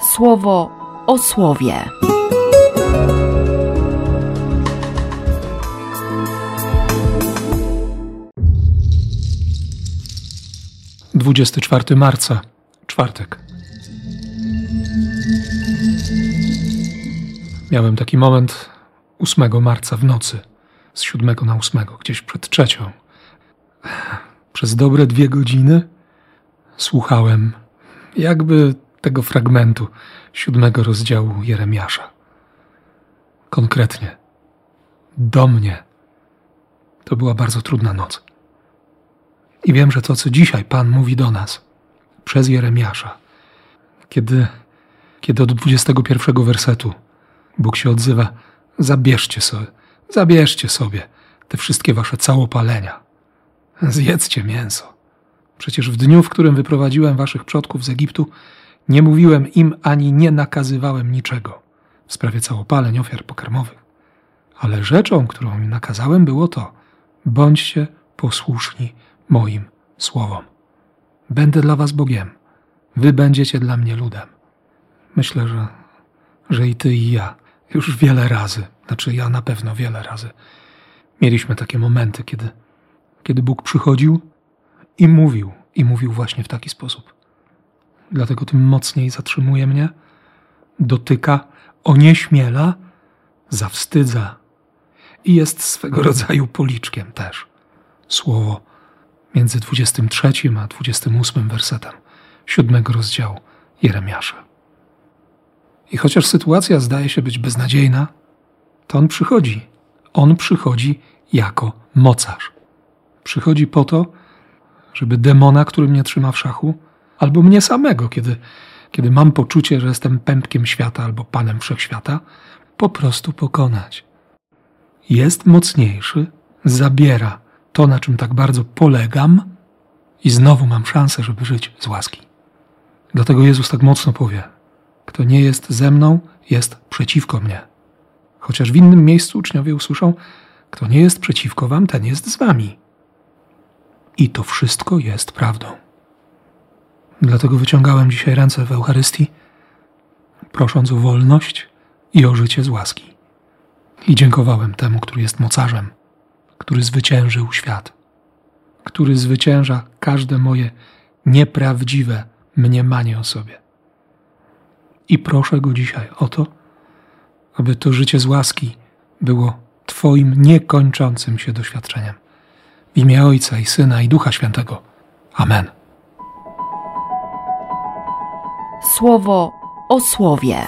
słowo o słowie. Dwudziesty czwarty marca, czwartek. Miałem taki moment 8 marca w nocy, z 7 na 8, gdzieś przed trzecią. Przez dobre dwie godziny słuchałem jakby tego fragmentu siódmego rozdziału Jeremiasza. Konkretnie, do mnie. To była bardzo trudna noc. I wiem, że to, co dzisiaj Pan mówi do nas przez Jeremiasza, kiedy, kiedy od 21 wersetu Bóg się odzywa: Zabierzcie sobie, zabierzcie sobie te wszystkie wasze całopalenia. Zjedzcie mięso. Przecież w dniu, w którym wyprowadziłem waszych przodków z Egiptu, nie mówiłem im ani nie nakazywałem niczego w sprawie całopaleń ofiar pokarmowych. Ale rzeczą, którą im nakazałem, było to: bądźcie posłuszni moim słowom. Będę dla was Bogiem, wy będziecie dla mnie ludem. Myślę, że, że i ty, i ja już wiele razy, znaczy ja na pewno wiele razy, mieliśmy takie momenty, kiedy, kiedy Bóg przychodził i mówił, i mówił właśnie w taki sposób. Dlatego tym mocniej zatrzymuje mnie, dotyka, onieśmiela, zawstydza i jest swego rodzaju policzkiem też. Słowo między 23 a 28 wersetem siódmego rozdziału Jeremiasza. I chociaż sytuacja zdaje się być beznadziejna, to on przychodzi. On przychodzi jako mocarz. Przychodzi po to, żeby demona, który mnie trzyma w szachu, albo mnie samego, kiedy, kiedy mam poczucie, że jestem pępkiem świata albo panem wszechświata, po prostu pokonać. Jest mocniejszy, zabiera to, na czym tak bardzo polegam, i znowu mam szansę, żeby żyć z łaski. Dlatego Jezus tak mocno powie: Kto nie jest ze mną, jest przeciwko mnie. Chociaż w innym miejscu uczniowie usłyszą: Kto nie jest przeciwko wam, ten jest z wami. I to wszystko jest prawdą. Dlatego wyciągałem dzisiaj ręce w Eucharystii, prosząc o wolność i o życie z łaski. I dziękowałem temu, który jest mocarzem, który zwyciężył świat, który zwycięża każde moje nieprawdziwe mniemanie o sobie. I proszę go dzisiaj o to, aby to życie z łaski było Twoim niekończącym się doświadczeniem. W imię Ojca i Syna i Ducha Świętego. Amen. Słowo o słowie.